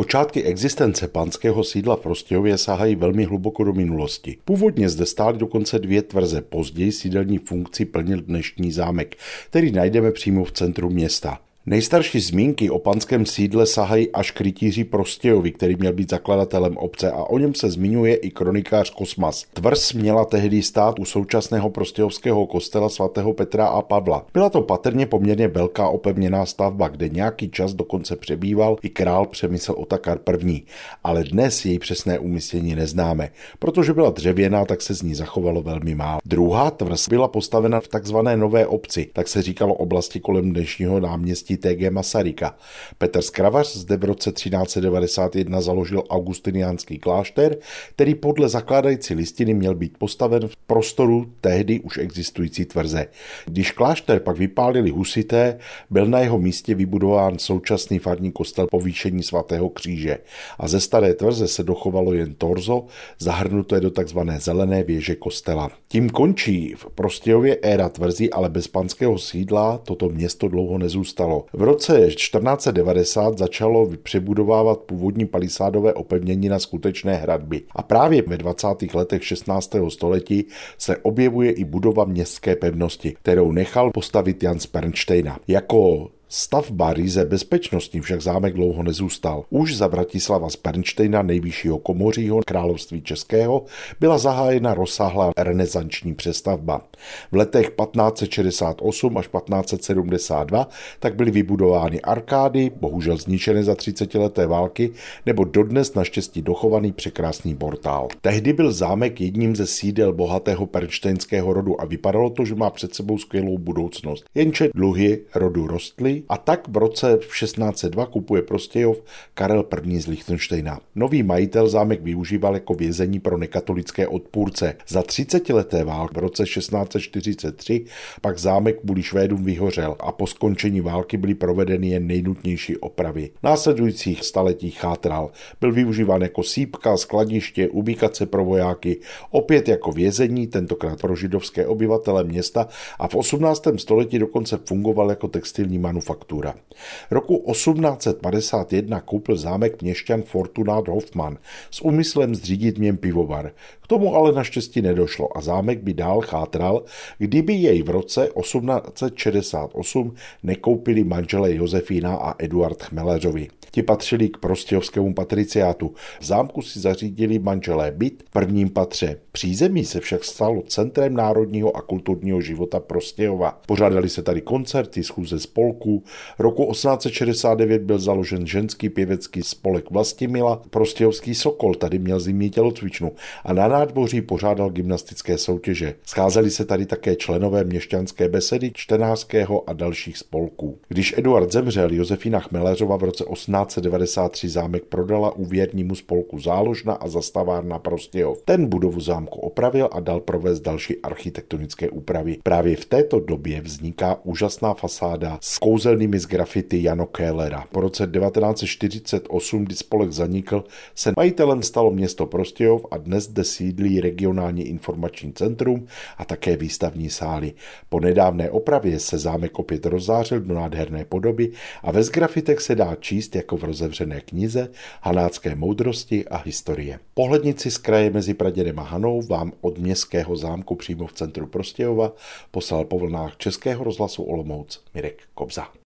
Počátky existence panského sídla v Prostějově sahají velmi hluboko do minulosti. Původně zde stály dokonce dvě tvrze, později sídelní funkci plnil dnešní zámek, který najdeme přímo v centru města. Nejstarší zmínky o panském sídle sahají až k rytíři Prostějovi, který měl být zakladatelem obce a o něm se zmiňuje i kronikář Kosmas. Tvrz měla tehdy stát u současného prostějovského kostela svatého Petra a Pavla. Byla to patrně poměrně velká opevněná stavba, kde nějaký čas dokonce přebýval i král Přemysl Otakar I. Ale dnes její přesné umístění neznáme. Protože byla dřevěná, tak se z ní zachovalo velmi málo. Druhá tvrz byla postavena v takzvané nové obci, tak se říkalo oblasti kolem dnešního náměstí TG Masaryka. Petr Skravař zde v roce 1391 založil augustiniánský klášter, který podle zakládající listiny měl být postaven v prostoru tehdy už existující tvrze. Když klášter pak vypálili husité, byl na jeho místě vybudován současný farní kostel povýšení svatého kříže a ze staré tvrze se dochovalo jen torzo, zahrnuté do tzv. zelené věže kostela. Tím končí v Prostějově éra tvrzí, ale bez panského sídla toto město dlouho nezůstalo. V roce 1490 začalo přebudovávat původní palisádové opevnění na skutečné hradby. A právě ve 20. letech 16. století se objevuje i budova městské pevnosti, kterou nechal postavit Jan Spernsteina. Jako Stavba ryze bezpečnostní však zámek dlouho nezůstal. Už za Vratislava z Pernštejna, nejvyššího komořího království českého, byla zahájena rozsáhlá renesanční přestavba. V letech 1568 až 1572 tak byly vybudovány arkády, bohužel zničené za 30 leté války, nebo dodnes naštěstí dochovaný překrásný portál. Tehdy byl zámek jedním ze sídel bohatého pernštejnského rodu a vypadalo to, že má před sebou skvělou budoucnost. Jenže dluhy rodu rostly a tak v roce 1602 kupuje Prostějov Karel I. z Lichtensteina. Nový majitel zámek využíval jako vězení pro nekatolické odpůrce. Za 30 leté války v roce 1643 pak zámek kvůli Švédům vyhořel a po skončení války byly provedeny jen nejnutnější opravy. Následujících staletích chátral. Byl využíván jako sípka, skladiště, ubikace pro vojáky, opět jako vězení, tentokrát pro židovské obyvatele města a v 18. století dokonce fungoval jako textilní manufaktura manufaktura. Roku 1851 koupil zámek měšťan Fortunát Hoffmann s úmyslem zřídit v něm pivovar. Tomu ale naštěstí nedošlo a zámek by dál chátral, kdyby jej v roce 1868 nekoupili manželé Josefína a Eduard Chmeleřovi. Ti patřili k prostějovskému patriciátu. V zámku si zařídili manželé byt v prvním patře. Přízemí se však stalo centrem národního a kulturního života Prostějova. Pořádali se tady koncerty, schůze spolků. Roku 1869 byl založen ženský pěvecký spolek Vlastimila. Prostějovský Sokol tady měl zimní tělocvičnu a na nádvoří pořádal gymnastické soutěže. Scházeli se tady také členové měšťanské besedy, čtenářského a dalších spolků. Když Eduard zemřel, Josefína Chmeleřova v roce 18 1993 zámek prodala úvěrnímu spolku Záložna a zastavárna Prostějov. Ten budovu zámku opravil a dal provést další architektonické úpravy. Právě v této době vzniká úžasná fasáda s kouzelnými z grafity Jano Kellera. Po roce 1948, kdy spolek zanikl, se majitelem stalo město Prostějov a dnes zde sídlí regionální informační centrum a také výstavní sály. Po nedávné opravě se zámek opět rozzářil do nádherné podoby a ve grafitech se dá číst, jak jako v rozevřené knize Hanácké moudrosti a historie. Pohlednici z kraje mezi Pradědem a Hanou vám od městského zámku přímo v centru Prostějova poslal po vlnách Českého rozhlasu Olomouc Mirek Kobza.